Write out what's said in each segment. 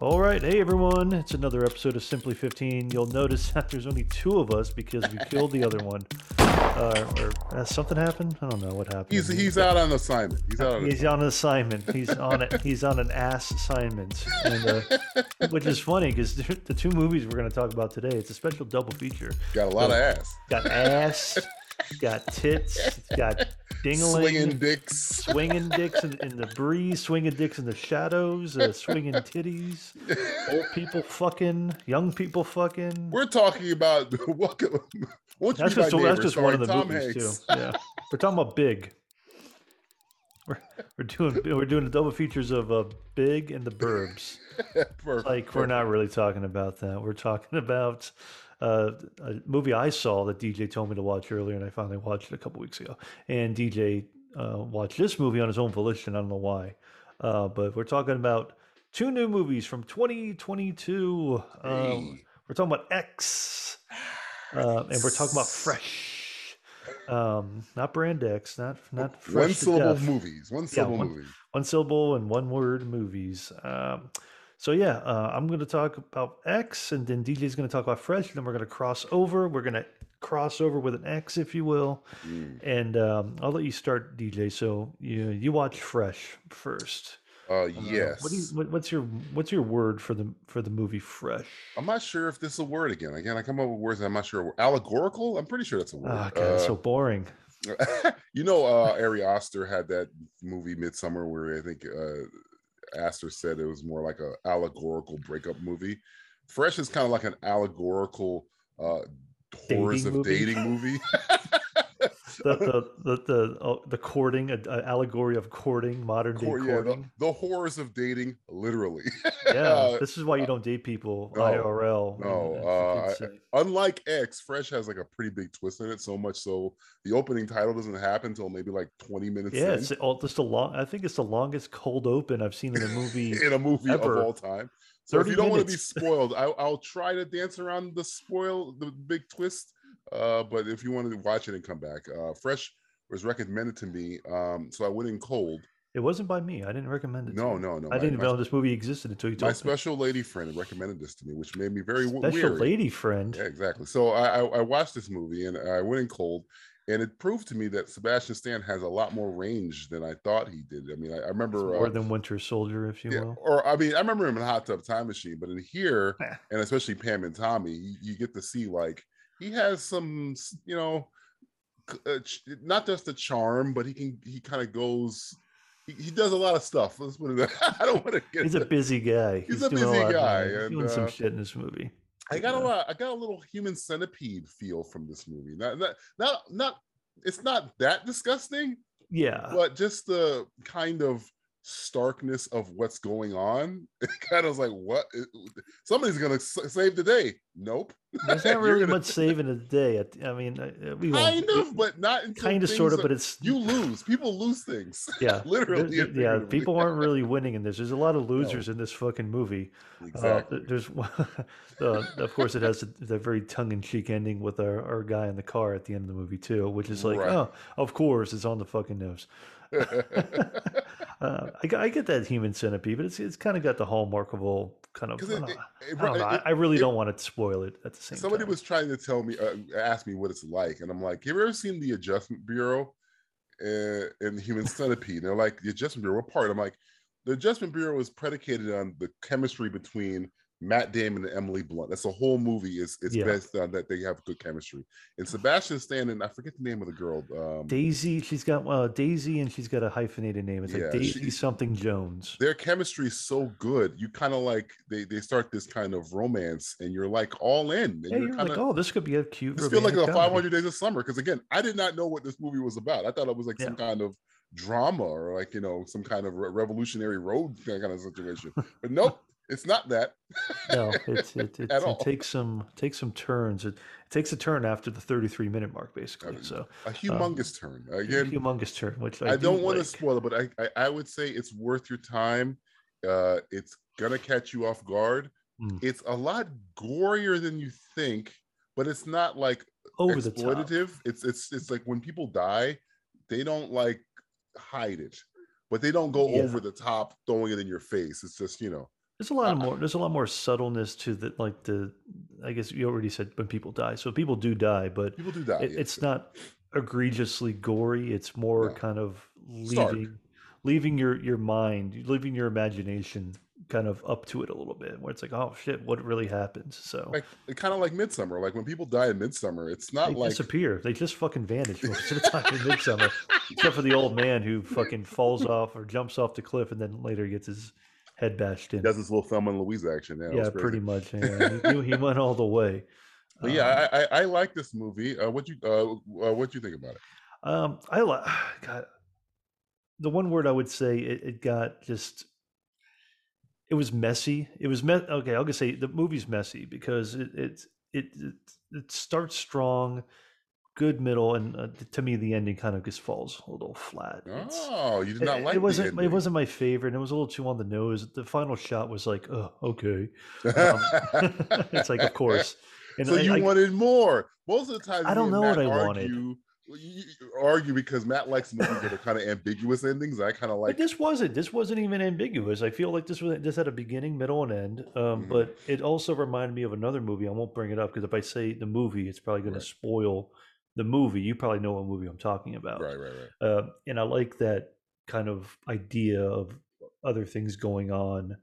All right, hey everyone! It's another episode of Simply 15. You'll notice that there's only two of us because we killed the other one. Uh, or has something happened? I don't know what happened. He's he's out on assignment. He's out on He's on an assignment. He's on it. He's on an ass assignment, and, uh, which is funny because the two movies we're going to talk about today. It's a special double feature. Got a lot of ass. Got ass. got tits. Got dingling. Swinging dicks. Swinging dicks in, in the breeze. Swinging dicks in the shadows. Uh, swinging titties. Old people fucking. Young people fucking. We're talking about what? Won't That's just, that's just one of the Tom movies Hanks. too. Yeah, we're talking about Big. We're, we're doing we're doing the double features of uh, Big and the Burbs. Perfect. Like we're not really talking about that. We're talking about uh, a movie I saw that DJ told me to watch earlier, and I finally watched it a couple weeks ago. And DJ uh, watched this movie on his own volition. I don't know why, uh, but we're talking about two new movies from 2022. Um, Hey. we're talking about X, uh, and we're talking about Fresh. Um, not Brand X, not not fresh one syllable death movies. One syllable one- movies. one syllable and one word movies. Um, so yeah, uh, I'm going to talk about X, and then DJ is going to talk about Fresh, and then we're going to cross over. We're going to cross over with an X, if you will, Mm. and um, I'll let you start, DJ. So you you watch Fresh first. Uh, Uh, yes. What do you, what, what's your what's your word for the for the movie Fresh? I'm not sure if this is a word again. Again, I come up with words. I'm not sure. Allegorical. I'm pretty sure that's a word. Oh god, Uh, so boring. you know, uh, Ari Aster had that movie Midsommar, where I think uh, Aster said it was more like a allegorical breakup movie. Fresh is kind of like an allegorical uh, horrors Dating of movie? dating movie. The the the the, oh, the courting, a, a allegory of courting, modern day Hor- yeah, the, courting. the horrors of dating, literally. Yeah, this is why you don't date people no, IRL. no, uh. Unlike X, Fresh has like a pretty big twist in it. So much so, the opening title doesn't happen until maybe like 20 minutes yeah, in, it's all, just a long. I think it's the longest cold open I've seen in a movie. in a movie ever. of all time. So if you don't want to be spoiled, I, I'll try to dance around the spoil, the big twist. Uh, but if you wanted to watch it and come back, uh, Fresh was recommended to me. Um, so I went in cold. it wasn't by me. I didn't recommend it. No, no, no. I my- didn't my, know this movie existed until you told me. My special lady friend recommended this to me, which made me very Special weary. lady friend. Yeah, exactly. So I, I, I watched this movie and I went in cold, and it proved to me that Sebastian Stan has a lot more range than I thought he did. I mean, I, I It's remember more uh, than Winter Soldier, if you yeah, will. or I mean, I remember him in Hot Tub Time Machine, but in here, and especially Pam and Tommy, you, you get to see like he has some, you know, uh, not just a charm, but he can he kind of goes. He, he does a lot of stuff. Let's put it. that- I don't want to get. He's a busy guy. He's a doing busy lot, guy. He's and, doing some uh, shit in this movie. I got a lot. I got a little human centipede feel from this movie. Not not not not. It's not that disgusting, Yeah. but just the kind of starkness of what's going on. It kind of was like, what? Somebody's gonna save the day. Nope. There's not really gonna- much saving the day. I mean, uh, we Kind of, but not kind of, sort of, but it's you lose. People lose things. yeah, literally yeah. People aren't really winning in this. There's a lot of losers in this fucking movie. Uh, Exactly. th- there's uh, of course it has the very tongue-in-cheek ending with our, our guy in the car at the end of the movie too, which is like, Right. oh, of course it's on the fucking nose. uh, I, get- I get that human centipede, but it's it's kind of got the hallmarkable kind of. it- it- it- I, know, I- really don't want to spoil it at the same Somebody time. was trying to tell me, uh, ask me what it's like, and I'm like, "Have you ever seen the Adjustment Bureau and in Human Centipede?" And they're like, "The Adjustment Bureau, what part?" I'm like, "The Adjustment Bureau is predicated on the chemistry between Matt Damon and Emily Blunt. That's the whole movie is it's Yeah. based on that they have good chemistry." And Sebastian Stan and I forget the name of the girl. Um, Daisy, she's got uh, Daisy, and she's got a hyphenated name. It's Yeah, like Daisy she- something Jones. their chemistry is so good. You kind of like they they start this kind of romance, and you're like all in. And Yeah, you're you're kind like, oh, this could be a cute. this feels like a 500 days of summer because again i did not know what this movie was about i thought it was like some kind of drama or like you know some kind of revolutionary road kind of situation but nope it's not that no, it's, it, it, it takes some takes some turns. It, it takes a turn after the 33 minute mark, basically. So a humongous turn a again humongous turn, which I, i, do don't want to spoil it but I, I i would say it's worth your time uh it's gonna catch you off guard Mm. it's a lot gorier than you think but it's not like over exploitative. It's it's it's like when people die, they don't like hide it, but they don't go Yeah. over the top throwing it in your face. It's just you know There's a lot of uh, more. There's a lot more subtleness to the like the. I guess you already said when people die. So people do die, but people do die. It, it's not egregiously gory. It's more No. kind of Stark. leaving, leaving your your mind, leaving your imagination kind of up to it a little bit, where it's like, oh shit, what really happens? So like kind of like Midsommar. Like when people die in Midsommar, it's they not like disappear. They just fucking vanish most of the time in Midsommar, except for the old man who fucking falls off or jumps off the cliff and then later gets his head bashed in. does his little Thelma and Louise action. Yeah, yeah, pretty much. Yeah. he, he went all the way. But yeah, I, I, I like this movie. Uh, what you uh, uh, what you think about it? Um, I like God. The one word I would say it, it got just. It was messy. It was me- okay. I'll just say the movie's messy because it it it it, it starts strong, good middle, and uh, to me the ending kind of just falls a little flat. It's- Oh, you did it, not it like the wasn't it wasn't my favorite. It was a little too on the nose. The final shot was like, oh, okay. Um, it's like, of course. And so I- you I- wanted more. Most of the time, I don't know what I wanted. argue, well, you- argue because Matt likes movies that are kind of ambiguous endings. I kind of like. but this wasn't. This wasn't even ambiguous. I feel like this was this had a beginning, middle, and end. Um, Mhm. But it also reminded me of another movie. I won't bring it up because if I say the movie, it's probably going Right. to spoil the movie. You probably know what movie I'm talking about. Right, right, right. Uh, and I like that kind of idea of other things going on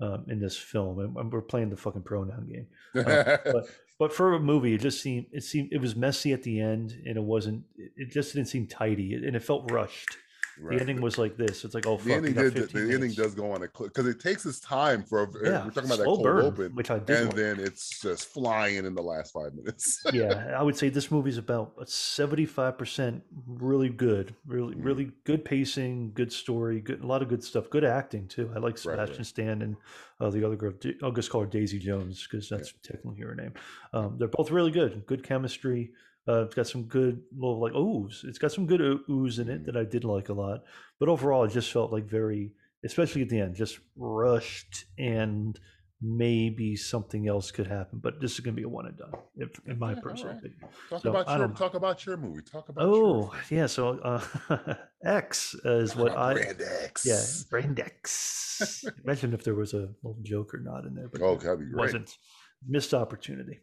um, in this film. And, we're playing the fucking pronoun game. Uh, but but for a movie, it just seemed it seemed it was messy at the end, and it wasn't. It just didn't seem tidy, and it felt rushed. Right. The ending was like this. It's like oh The fuck, we ending did. The, 15 the ending does go on a clip because it takes its time for. Yeah, we're talking about that cold burn, open, which I did. and like. then it's just flying in the last five minutes. yeah, I would say this movie's about seventy-five percent really good, really, Mhm. really good pacing, good story, good, a lot of good stuff, good acting too. I like Right, right. Sebastian Stan and uh, the other girl. I'll just call her Daisy Jones because that's technically her name. Um, they're both really good, good chemistry. Uh, it's got some good little like ooze. It's got some good oo- ooze in it Mhm. that I did like a lot. But overall, it just felt like very, especially at the end, just rushed and maybe something else could happen. But this is going to be a one and done, if, in my Yeah, personal opinion. talk So, about your talk about your movie. Talk about. Oh yeah, so uh, X is what I Brand X. yeah Brand X. Imagine if there was a little joke or not in there, but Oh, that'd be great. wasn't. Missed opportunity.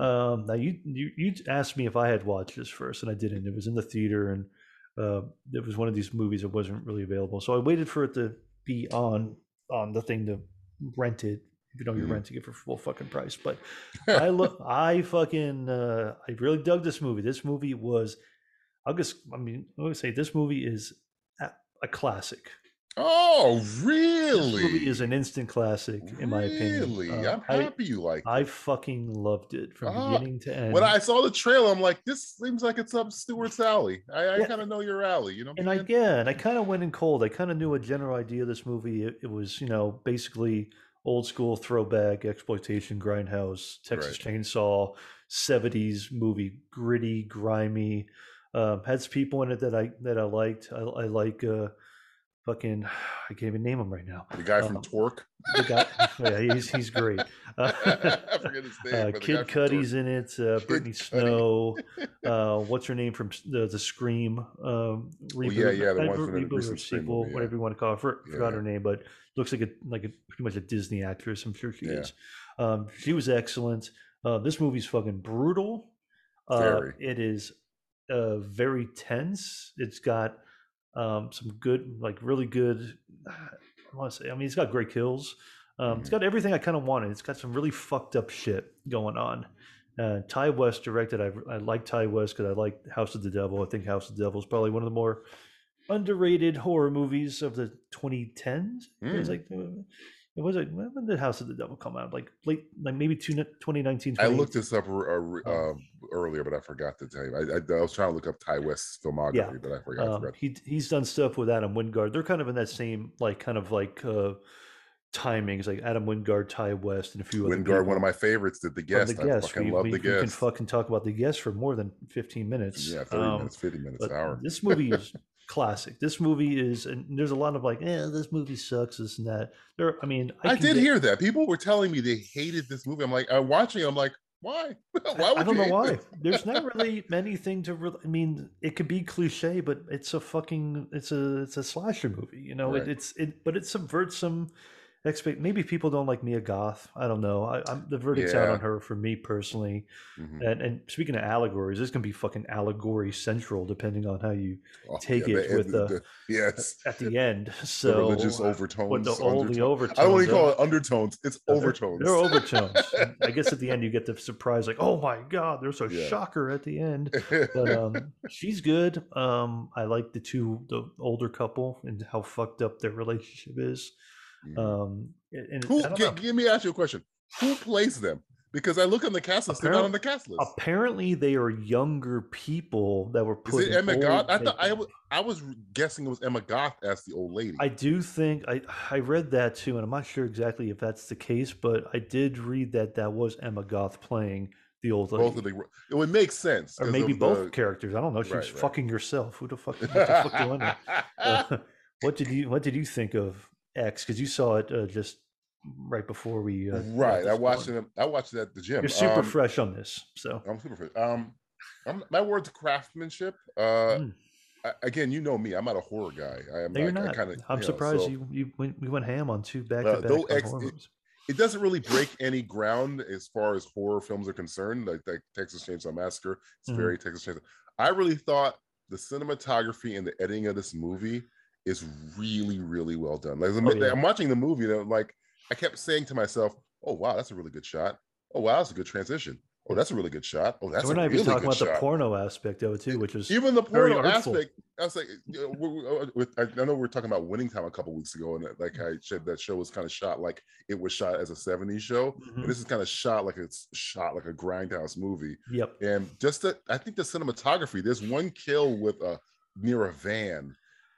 Um, now you, you you asked me if I had watched this first, and I didn't. It was in the theater, and uh, it was one of these movies that wasn't really available. So I waited for it to be on on the thing to rent it. You know you're Mhm. renting it for full fucking price, but I look, I fucking, uh, I really dug this movie. This movie was, I'll just, I mean, I'm gonna say this movie is a, a classic. Oh, This really? movie is an instant classic, in my opinion. Really? Uh, I'm I, happy you like. It. I fucking loved it from Ah, beginning to end. when I saw the trailer, I'm like, this seems like it's up Stewart's alley. I, I Yeah. kind of know your alley, you know. and I yeah, and I kind of went in cold. I kind of knew a general idea of this movie. It, it was you know basically old school throwback exploitation grindhouse Texas Chainsaw '70s movie, gritty, grimy. Um, has people in it that I that I liked. I, I like uh, fucking I can't even name him right now. the guy from um, Torque. The guy, yeah, he's he's great. Uh, I forget his name. uh, the guy Kid Cudi's in it. Uh, Brittany. Snow. Uh, what's her name from the the Scream um, reboot? Oh, yeah, yeah, the uh, one from the recent sequel, movie, yeah. whatever you want to call it. For- Yeah, forgot yeah. her name, but looks like a like a pretty much a Disney actress. I'm sure she is. Um, she was excellent. Uh, this movie's fucking brutal. Uh, it is uh, very tense. It's got um, some good, like really good. I want to say, I mean, it's got great kills. Um, It's Mhm. got everything I kind of wanted. It's got some really fucked up shit going on. Uh, Ti West directed. I, I like Ti West because I like House of the Devil. I think House of the Devil is probably one of the more underrated horror movies of the 2010s. It was Mm. like, uh, it was like when did House of the Devil come out? Like late, like maybe two, 2019. I looked this up uh, Oh. um, earlier, but I forgot to tell you. I, I, I was trying to look up Ti West's filmography, but I forgot. I Um, forgot. he he's done stuff with Adam Wingard. They're kind of in that same like kind of like uh timings, like Adam Wingard, Ti West, and a few other Wingard, people. one of my favorites, did the guest. the I guest. fucking we, love we, the we can fucking talk about the guest for more than 15 minutes. Yeah, thirty Um, minutes, fifty minutes, hour. this movie is classic. This movie is, and there's a lot of like, yeah, this movie sucks, this and that. There, I mean, I, can did get- hear that. People were telling me they hated this movie. I'm like, I'm watching. it, I'm like, why? why I, don't know why. There's not really many anything to. Re- I mean, it could be cliche, but it's a fucking. It's a. It's a slasher movie. You know, Right. it, it's it, but it subverts some expect maybe people don't like Mia Goth. I don't know. I, I'm the verdict's out on her for me personally. Mhm. And, and speaking of allegories, this can be fucking allegory central depending on how you Oh, take yeah, it the- with the- the- the- yes, at the end. the So religious uh, overtones. with the all the overtones. I don't to call it undertones. It's Yeah, they're- overtones. They're overtones. I guess at the end you get the surprise, like, oh my god, there's a Yeah. shocker at the end. But um, she's good. Um, I like the two, the older couple, and how fucked up their relationship is. Um, and and Who? G- give me ask you a question. Who plays them? Because I look on the cast list, they're not on the cast list. apparently they are younger people that were Is put. it Emma Goth? I thought I was I was guessing it was Emma Goth as the old lady. I do think I I read that too, and I'm not sure exactly if that's the case, but I did read that that was Emma Goth playing the old lady. Both of the it would make sense, or maybe both the- characters. I don't know. She's was Right, right. fucking herself. Who the fuck? What the fuck do Uh, what did you What did you think of X? Because you saw it uh, just right before we. Uh, right. I watched it. I watched it at the gym. You're super Um, fresh on this, so I'm super fresh. Um, I'm, my word's craftsmanship. Uh, Mm. I, again, you know me. I'm not a horror guy. I am. no, you're not. kind of. I'm surprised you you went, we went ham on two back to back horror it- it doesn't really break any ground as far as horror films are concerned. Like, like Texas Chainsaw Massacre, it's Mhm. very Texas Chainsaw. I really thought the cinematography and the editing of this movie is really, really well done. Like, Oh, yeah. I'm watching the movie, and I'm like, I kept saying to myself, "Oh wow, that's a really good shot. Oh wow, that's a good transition. Oh, that's a really good shot. Oh, that's And we're a not really even talking good about the porno aspect of it too, which is even the porno aspect i was like you know, uh, with, I, know we were talking about winning time a couple weeks ago and like i said that show was kind of shot like it was shot as a 70s show Mhm. and this is kind of shot like it's shot like a grindhouse movie Yep. and just the i think the cinematography there's one kill with a near a van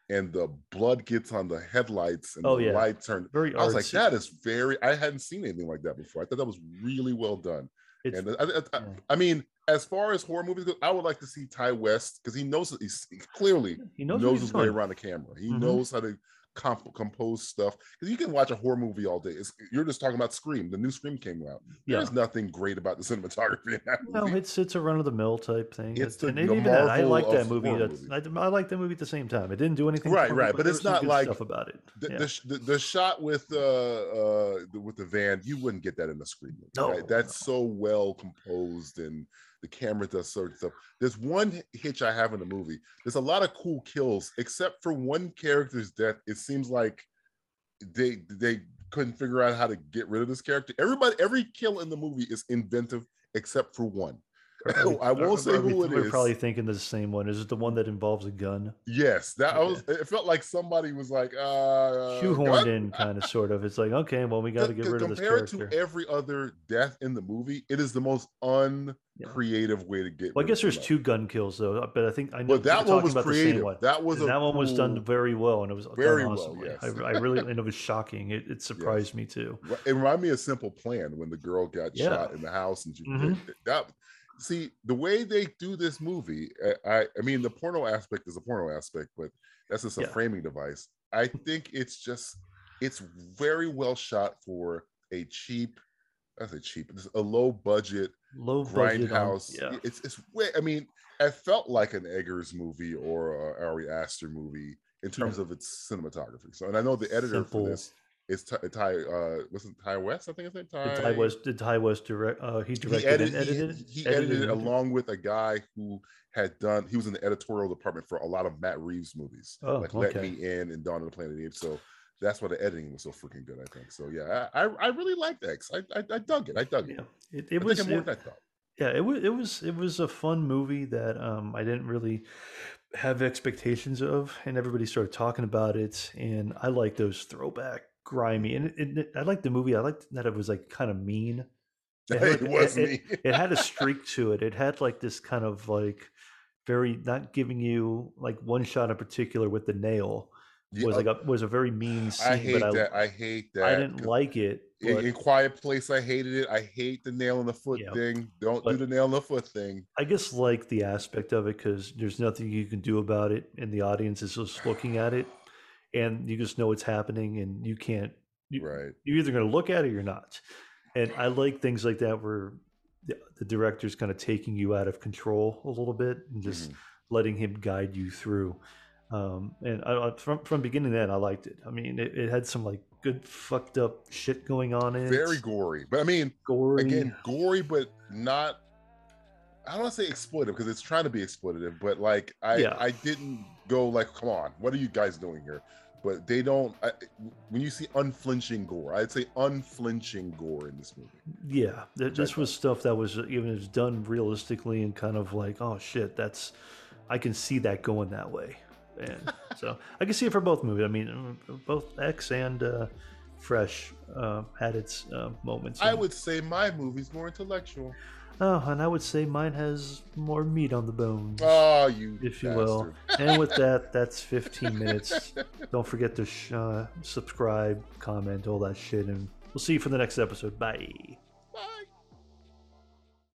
and the blood gets on the headlights and Oh, the yeah. light turned Very i was like that is very i hadn't seen anything like that before i thought that was really well done It's, and I, I, I. I mean, as far as horror movies go, I would like to see Ti West because he knows he's he clearly he knows, knows, his way around the camera. He Mhm. knows how to comp- compose stuff because you can watch a horror movie all day. It's, you're just talking about Scream. The new Scream came out. Yeah. There's nothing great about the cinematography in that No, movie. it's it's a run of the mill type thing. It's It's, the- and the even that, I like that of movie. That's. I, I like that movie at the same time. It didn't do anything, Right, for me, right, but but it's not like stuff about it. the, yeah. the, the, the shot with uh, uh the- with the van, you wouldn't get that in the Scream movie. No, right? That's so well composed and the camera does certain stuff. There's one hitch I have in the movie. There's a lot of cool kills, except for one character's death. It seems like they they couldn't figure out how to get rid of this character. Everybody, every kill in the movie is inventive except for one. I won't say who it We're is. probably thinking the same one. Is it the one that involves a gun? Yes, that I was. It felt like somebody was like, uh, Shoehorned gun? in, kind of, sort of. It's like, okay, well, we got to get rid of this character. compared to every other death in the movie, it is the most uncreative way to get. Well, I guess there's two gun kills though, but I think I know But that one was creative. one. That was that one was done very well, and it was Very done well, yes. I, I really and it was shocking. It, it surprised me too. It reminded me of Simple Plan when the girl got Yeah. shot in the house, and she, Mhm. that. See the way they do this movie. I, I, I mean, the porno aspect is a porno aspect, but that's just a Yeah. framing device. I think it's just, it's very well shot for a cheap. That's a cheap. It's a low budget Low budget. Um, on- yeah. It's it's way. I mean, it felt like an Eggers movie or a Ari Aster movie in terms of its cinematography. So, and I know the editor Simple. for this is Ti. Ti uh, wasn't Ti West? I think his name. Ti. Did Ti West? Did Ti West direct? Uh, he He directed edited, and edited. he, he edited it along with a guy who had done. He was in the editorial department for a lot of Matt Reeves movies, Oh, like Let. Me In and Dawn of the Planet of the Apes. So that's why the editing was so freaking good. I think. So yeah, I I, really liked X. I, I I dug it. I dug it. Yeah, it, it was. more it- than I thought. yeah, it was. It was. It was a fun movie that um, I didn't really have expectations of, and everybody started talking about it, and I like those throwback, grimy, and it, it, I liked the movie. I liked that it was like kind of mean. It had, It was it- me. it had a streak to it. It had like this kind of like very not giving you like one shot in particular with the nail was uh, like a was a very mean scene. I hate but I, that. I hate that. I didn't like it. in, But in Quiet Place. I hated it. I hate the nail in the foot Yeah, thing. Don't do the nail in the foot thing. I just like the aspect of it because there's nothing you can do about it, and the audience is just looking at it, and you just know it's happening, and you can't. You, Right. You're either going to look at it or you're not. And I like things like that where the, the director's kind of taking you out of control a little bit and just Mhm. letting him guide you through. Um, and I, from from beginning to end, I liked it. I mean, it, it had some like good fucked up shit going on in Very it. gory, but I mean, gory. again, gory, but not. I don't want to say exploitive because it's trying to be exploitative, but like I, Yeah. I didn't go like, come on, what are you guys doing here? But they don't. I, when you see unflinching gore, I'd say unflinching gore in this movie. Yeah, th- this was stuff that was even was done realistically and kind of like, oh shit, that's I can see that going that way, and so I can see it for both movies. I mean, uh, both X and uh, Fresh uh, had its uh, moments. I would say my movie's more intellectual. Oh, and I would say mine has more meat on the bones. Oh, you, if you will. And with that, that's 15 minutes. Don't forget to sh- uh, subscribe, comment, all that shit, and we'll see you for the next episode. Bye.